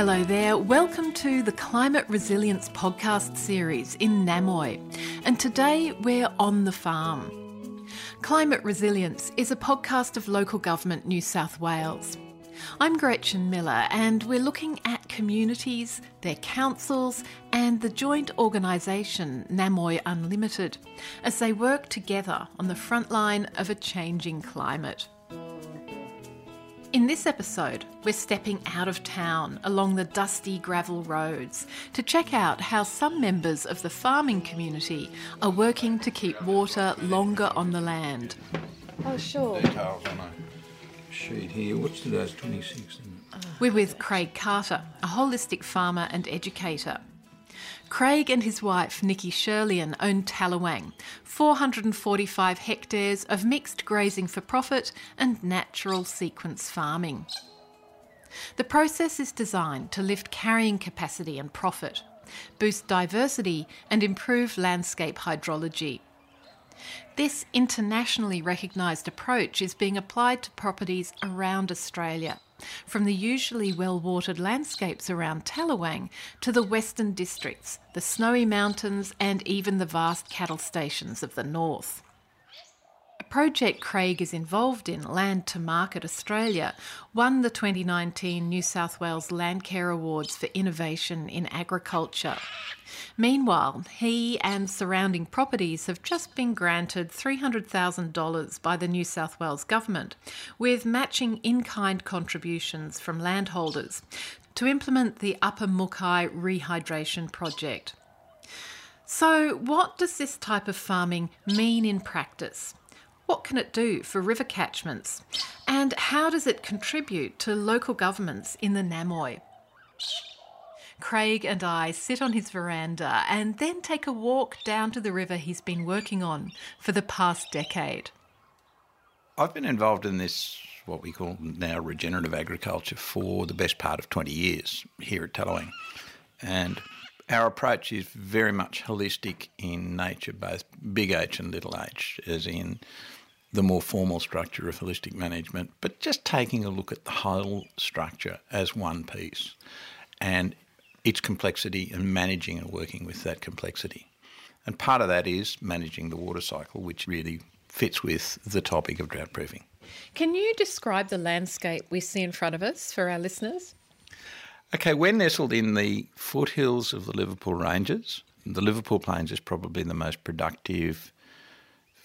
Hello there. Welcome to the Climate Resilience podcast series in Namoi. And today we're on the farm. Climate Resilience is a podcast of local government New South Wales. I'm Gretchen Miller, and we're looking at communities, their councils, and the joint organisation Namoi Unlimited as they work together on the front line of a changing climate. In this episode, we're stepping out of town along the dusty gravel roads to check out how some members of the farming community are working to keep water longer on the land. Oh, sure. Details on a sheet here. What's today's 26th? We're with Craig Carter, a holistic farmer and educator. Craig and his wife, Nikki Sherlian, own Tallawang, 445 hectares of mixed grazing for profit and natural sequence farming. The process is designed to lift carrying capacity and profit, boost diversity, and improve landscape hydrology. This internationally recognised approach is being applied to properties around Australia from the usually well watered landscapes around Tallawang to the western districts, the snowy mountains, and even the vast cattle stations of the north. Project Craig is involved in, Land to Market Australia, won the 2019 New South Wales Landcare Awards for Innovation in Agriculture. Meanwhile, he and surrounding properties have just been granted $300,000 by the New South Wales Government, with matching in kind contributions from landholders to implement the Upper Mooki Rehydration Project. So, what does this type of farming mean in practice? What can it do for river catchments? And how does it contribute to local governments in the Namoi? Craig and I sit on his veranda and then take a walk down to the river he's been working on for the past decade. I've been involved in this, what we call now regenerative agriculture, for the best part of 20 years here at Tallawang. And our approach is very much holistic in nature, both big H and little h, as in the more formal structure of holistic management, but just taking a look at the whole structure as one piece. And its complexity and managing and working with that complexity. And part of that is managing the water cycle, which really fits with the topic of drought proofing. Can you describe the landscape we see in front of us for our listeners? Okay, we're nestled in the foothills of the Liverpool Ranges. The Liverpool Plains is probably the most productive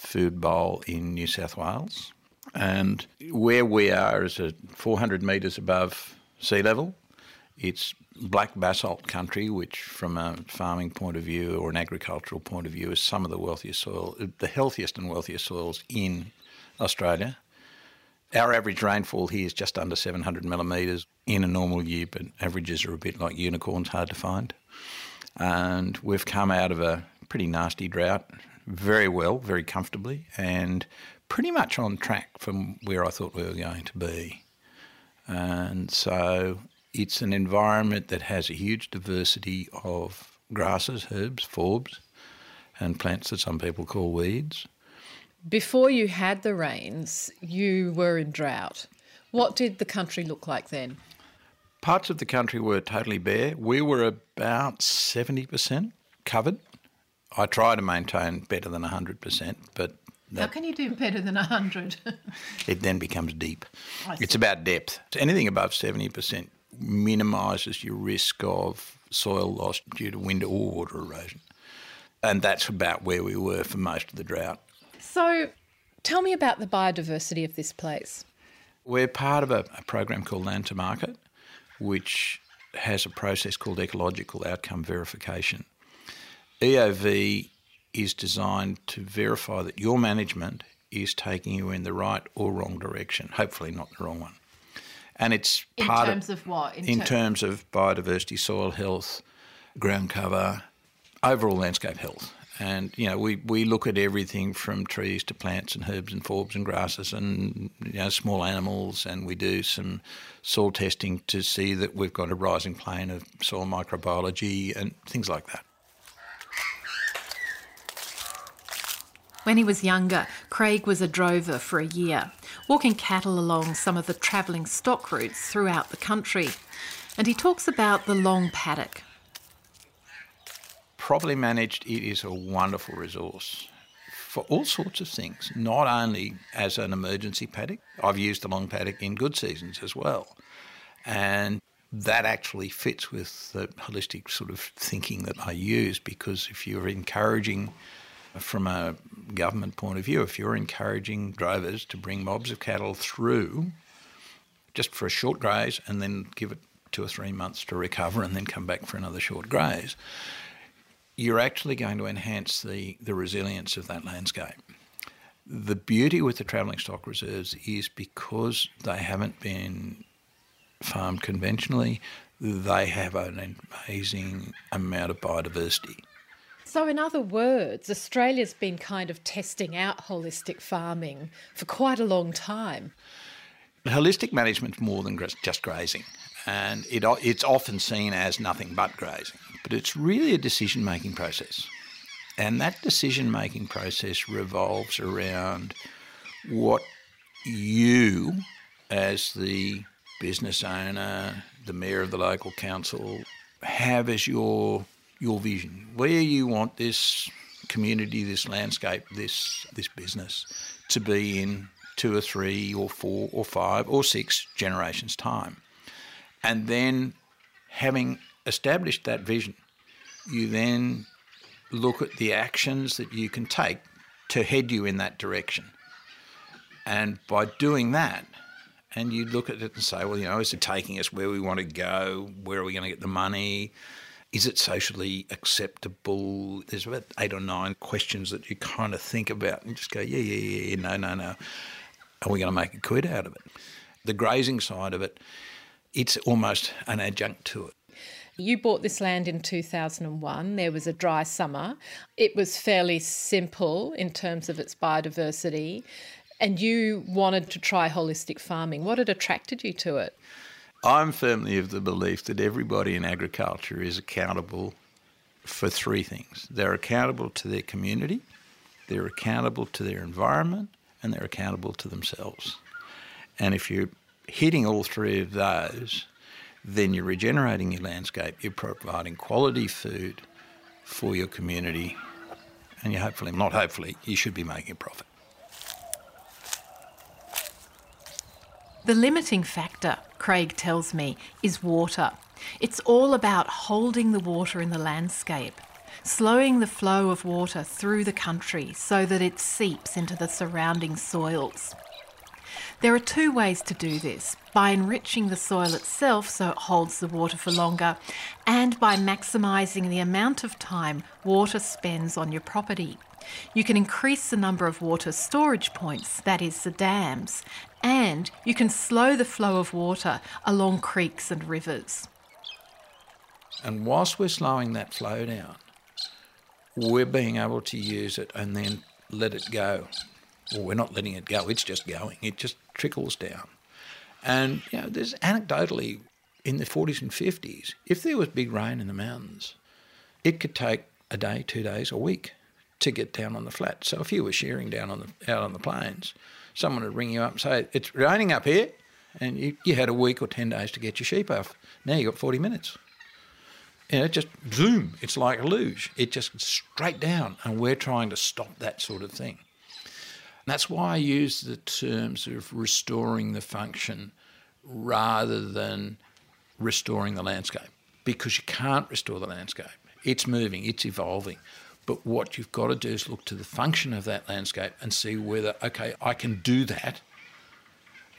food bowl in New South Wales. And where we are is at 400 metres above sea level. It's black basalt country, which, from a farming point of view or an agricultural point of view, is some of the wealthiest soil, the healthiest and wealthiest soils in Australia. Our average rainfall here is just under 700 millimetres in a normal year, but averages are a bit like unicorns, hard to find. And we've come out of a pretty nasty drought very well, very comfortably, and pretty much on track from where I thought we were going to be. And so it's an environment that has a huge diversity of grasses, herbs, forbs, and plants that some people call weeds. Before you had the rains, you were in drought. What did the country look like then? Parts of the country were totally bare. We were about 70% covered. I try to maintain better than 100%, but that, How can you do better than 100? it then becomes deep. It's about depth. Anything above 70% minimises your risk of soil loss due to wind or water erosion. And that's about where we were for most of the drought. So, tell me about the biodiversity of this place. We're part of a, a program called Land to Market, which has a process called ecological outcome verification. EOV is designed to verify that your management is taking you in the right or wrong direction, hopefully not the wrong one and it's in part terms of, of what? In, in ter- terms of biodiversity, soil health, ground cover, overall landscape health. And you know, we, we look at everything from trees to plants and herbs and forbs and grasses and you know small animals, and we do some soil testing to see that we've got a rising plane of soil microbiology and things like that. When he was younger, Craig was a drover for a year, walking cattle along some of the travelling stock routes throughout the country. And he talks about the long paddock. Properly managed, it is a wonderful resource for all sorts of things, not only as an emergency paddock. I've used the long paddock in good seasons as well. And that actually fits with the holistic sort of thinking that I use because if you're encouraging from a government point of view, if you're encouraging drovers to bring mobs of cattle through just for a short graze and then give it two or three months to recover and then come back for another short graze, you're actually going to enhance the, the resilience of that landscape. The beauty with the travelling stock reserves is because they haven't been farmed conventionally, they have an amazing amount of biodiversity. So, in other words, Australia's been kind of testing out holistic farming for quite a long time. Holistic management's more than just grazing, and it, it's often seen as nothing but grazing, but it's really a decision making process. And that decision making process revolves around what you, as the business owner, the mayor of the local council, have as your your vision, where you want this community, this landscape, this this business to be in two or three or four or five or six generations time. And then having established that vision, you then look at the actions that you can take to head you in that direction. And by doing that, and you look at it and say, well, you know, is it taking us where we want to go? Where are we going to get the money? Is it socially acceptable? There's about eight or nine questions that you kind of think about and just go, yeah, yeah, yeah, yeah no, no, no. Are we going to make a quid out of it? The grazing side of it, it's almost an adjunct to it. You bought this land in 2001. There was a dry summer. It was fairly simple in terms of its biodiversity. And you wanted to try holistic farming. What had attracted you to it? I'm firmly of the belief that everybody in agriculture is accountable for three things they're accountable to their community, they're accountable to their environment, and they're accountable to themselves. And if you're hitting all three of those, then you're regenerating your landscape, you're providing quality food for your community, and you hopefully, not hopefully, you should be making a profit. The limiting factor, Craig tells me, is water. It's all about holding the water in the landscape, slowing the flow of water through the country so that it seeps into the surrounding soils. There are two ways to do this by enriching the soil itself so it holds the water for longer, and by maximising the amount of time water spends on your property. You can increase the number of water storage points, that is, the dams, and you can slow the flow of water along creeks and rivers. And whilst we're slowing that flow down, we're being able to use it and then let it go. Well, we're not letting it go, it's just going, it just trickles down. And, you know, there's anecdotally in the 40s and 50s, if there was big rain in the mountains, it could take a day, two days, a week to get down on the flat. So if you were shearing down on the out on the plains, someone would ring you up and say, It's raining up here. And you, you had a week or 10 days to get your sheep off. Now you've got 40 minutes. And it just zoom. It's like a luge. It just straight down. And we're trying to stop that sort of thing. And that's why I use the terms of restoring the function rather than restoring the landscape. Because you can't restore the landscape. It's moving, it's evolving. But what you've got to do is look to the function of that landscape and see whether, okay, I can do that.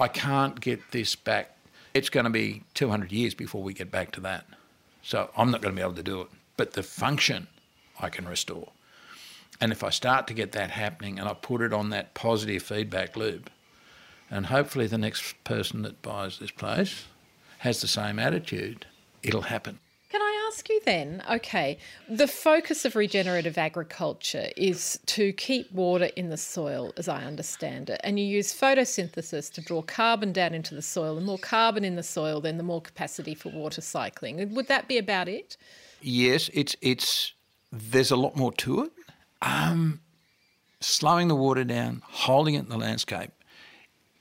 I can't get this back. It's going to be 200 years before we get back to that. So I'm not going to be able to do it. But the function I can restore. And if I start to get that happening and I put it on that positive feedback loop, and hopefully the next person that buys this place has the same attitude, it'll happen ask you then okay, the focus of regenerative agriculture is to keep water in the soil, as I understand it, and you use photosynthesis to draw carbon down into the soil. The more carbon in the soil, then the more capacity for water cycling. Would that be about it? Yes, it's it's there's a lot more to it. Um, slowing the water down, holding it in the landscape.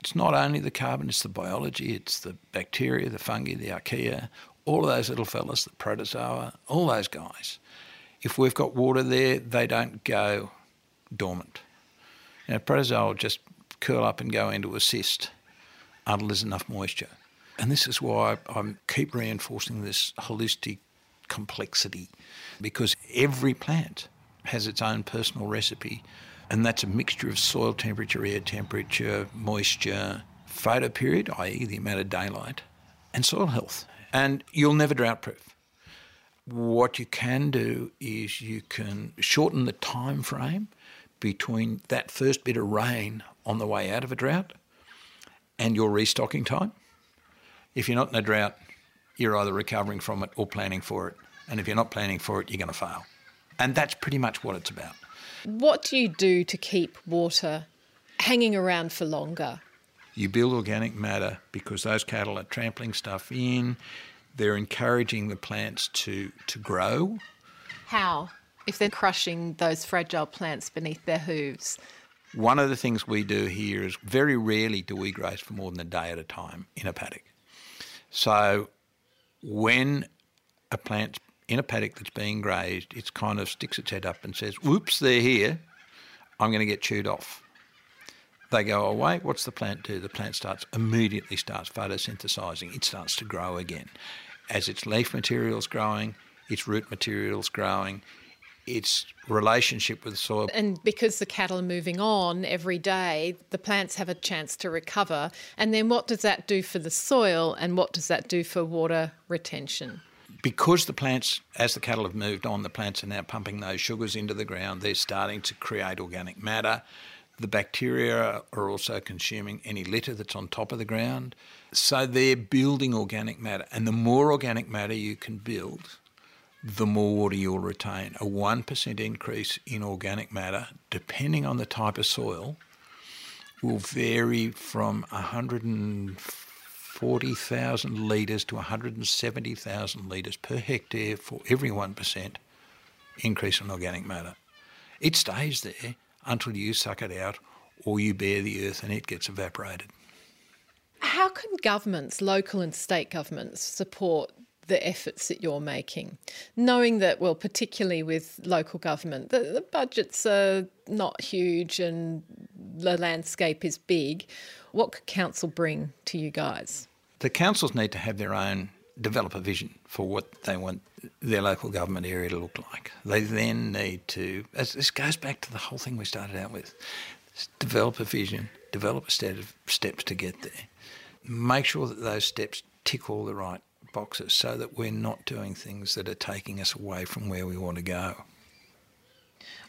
It's not only the carbon, it's the biology, it's the bacteria, the fungi, the archaea, all of those little fellas, the protozoa, all those guys, if we've got water there, they don't go dormant. You know, protozoa will just curl up and go into a cyst until there's enough moisture. And this is why I keep reinforcing this holistic complexity because every plant has its own personal recipe, and that's a mixture of soil temperature, air temperature, moisture, photoperiod, i.e., the amount of daylight, and soil health. And you'll never drought proof. What you can do is you can shorten the time frame between that first bit of rain on the way out of a drought and your restocking time. If you're not in a drought, you're either recovering from it or planning for it. And if you're not planning for it, you're going to fail. And that's pretty much what it's about. What do you do to keep water hanging around for longer? You build organic matter because those cattle are trampling stuff in. They're encouraging the plants to, to grow. How? If they're crushing those fragile plants beneath their hooves. One of the things we do here is very rarely do we graze for more than a day at a time in a paddock. So when a plant's in a paddock that's being grazed, it kind of sticks its head up and says, whoops, they're here, I'm going to get chewed off. They go oh, away. What's the plant do? The plant starts immediately starts photosynthesizing. It starts to grow again. As its leaf material is growing, its root material is growing, its relationship with the soil. And because the cattle are moving on every day, the plants have a chance to recover. And then what does that do for the soil and what does that do for water retention? because the plants, as the cattle have moved on, the plants are now pumping those sugars into the ground. They're starting to create organic matter. The bacteria are also consuming any litter that's on top of the ground. So they're building organic matter. And the more organic matter you can build, the more water you'll retain. A 1% increase in organic matter, depending on the type of soil, will vary from 140,000 litres to 170,000 litres per hectare for every 1% increase in organic matter. It stays there until you suck it out or you bare the earth and it gets evaporated. How can governments, local and state governments, support the efforts that you're making, knowing that, well, particularly with local government, the, the budgets are not huge and the landscape is big. What could council bring to you guys? The councils need to have their own, develop a vision for what they want their local government area to look like. They then need to, as this goes back to the whole thing we started out with, develop a vision, develop a set of steps to get there. Make sure that those steps tick all the right boxes so that we're not doing things that are taking us away from where we want to go.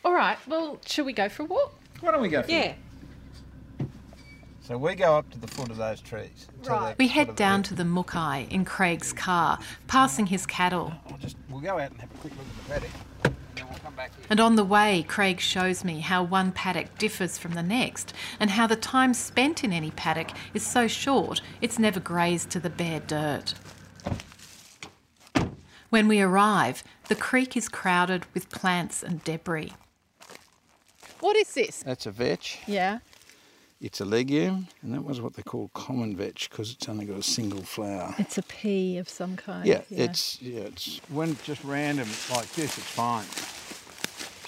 All right, well, shall we go for a walk? Why don't we go for Yeah. So we go up to the foot of those trees. Right. We head down to the Mooki in Craig's car, passing his cattle. Oh, I'll just, we'll go out and have a quick look at the paddock. Then we'll come back. And on the way, Craig shows me how one paddock differs from the next, and how the time spent in any paddock is so short it's never grazed to the bare dirt. When we arrive, the creek is crowded with plants and debris. What is this? That's a vetch. Yeah. It's a legume, and that was what they call common vetch because it's only got a single flower. It's a pea of some kind. Yeah, it's yeah, it's when just random like this, it's fine.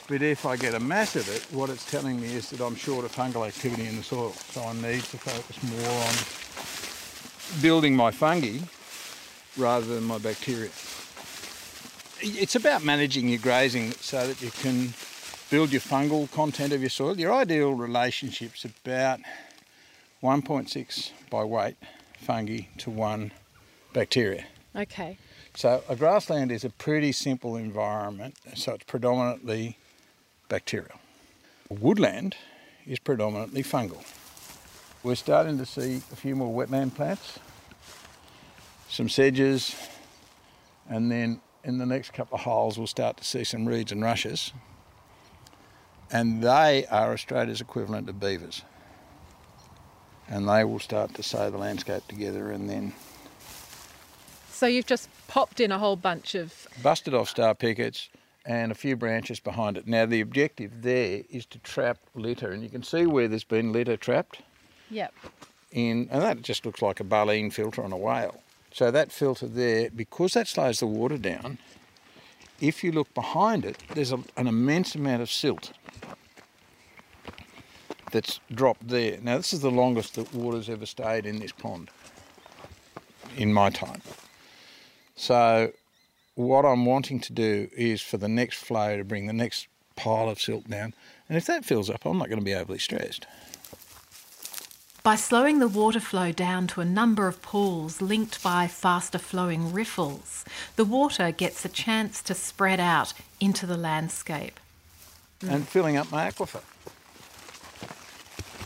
But if I get a mass of it, what it's telling me is that I'm short of fungal activity in the soil, so I need to focus more on building my fungi rather than my bacteria. It's about managing your grazing so that you can build your fungal content of your soil. Your ideal relationship's about 1.6 by weight fungi to one bacteria. Okay. So a grassland is a pretty simple environment, so it's predominantly bacterial. Woodland is predominantly fungal. We're starting to see a few more wetland plants, some sedges, and then in the next couple of holes we'll start to see some reeds and rushes and they are Australia's equivalent of beavers. And they will start to sew the landscape together and then. So you've just popped in a whole bunch of. Busted off star pickets and a few branches behind it. Now, the objective there is to trap litter, and you can see where there's been litter trapped. Yep. In, and that just looks like a baleen filter on a whale. So that filter there, because that slows the water down, if you look behind it, there's a, an immense amount of silt that's dropped there. Now, this is the longest that water's ever stayed in this pond in my time. So, what I'm wanting to do is for the next flow to bring the next pile of silt down. And if that fills up, I'm not going to be overly stressed. By slowing the water flow down to a number of pools linked by faster flowing riffles, the water gets a chance to spread out into the landscape. And filling up my aquifer.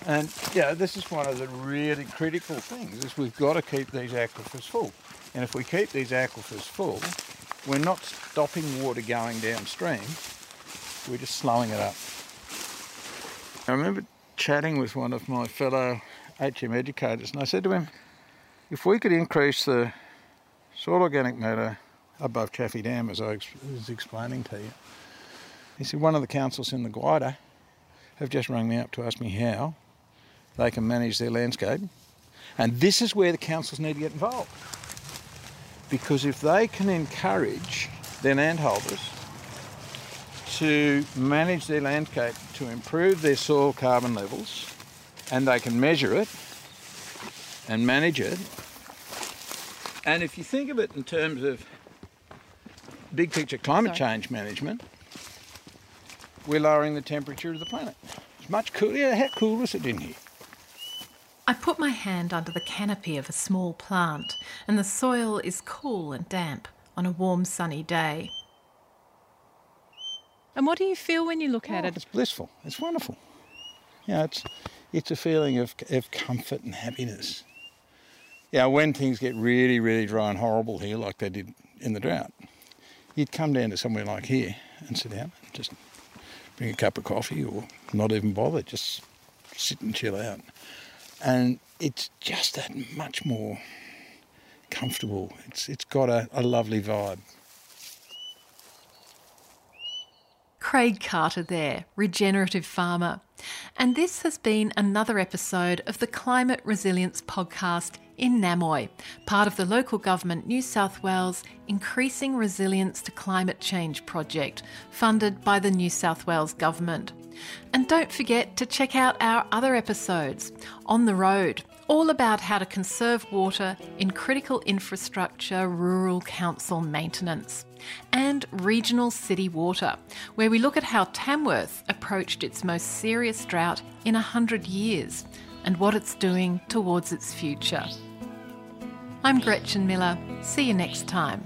And yeah, this is one of the really critical things is we've got to keep these aquifers full. And if we keep these aquifers full, we're not stopping water going downstream, we're just slowing it up. I remember chatting with one of my fellow HM educators, and I said to him, if we could increase the soil organic matter above Chaffey Dam, as I was explaining to you, he said one of the councils in the Gwydir have just rung me up to ask me how they can manage their landscape. And this is where the councils need to get involved. Because if they can encourage their landholders to manage their landscape to improve their soil carbon levels and they can measure it and manage it. And if you think of it in terms of big picture climate Sorry. change management, we're lowering the temperature of the planet. It's much cooler. How cool is it in here? I put my hand under the canopy of a small plant, and the soil is cool and damp on a warm sunny day. And what do you feel when you look oh, at it? It's blissful. It's wonderful. Yeah, it's it's a feeling of, of comfort and happiness. Yeah, when things get really, really dry and horrible here, like they did in the drought, you'd come down to somewhere like here and sit down and just bring a cup of coffee or not even bother, just sit and chill out. And it's just that much more comfortable. It's it's got a, a lovely vibe. Craig Carter there, regenerative farmer. And this has been another episode of the Climate Resilience Podcast in Namoi, part of the local government New South Wales Increasing Resilience to Climate Change project, funded by the New South Wales Government. And don't forget to check out our other episodes On the Road, all about how to conserve water in critical infrastructure rural council maintenance, and Regional City Water, where we look at how Tamworth approached its most serious drought in 100 years and what it's doing towards its future. I'm Gretchen Miller. See you next time.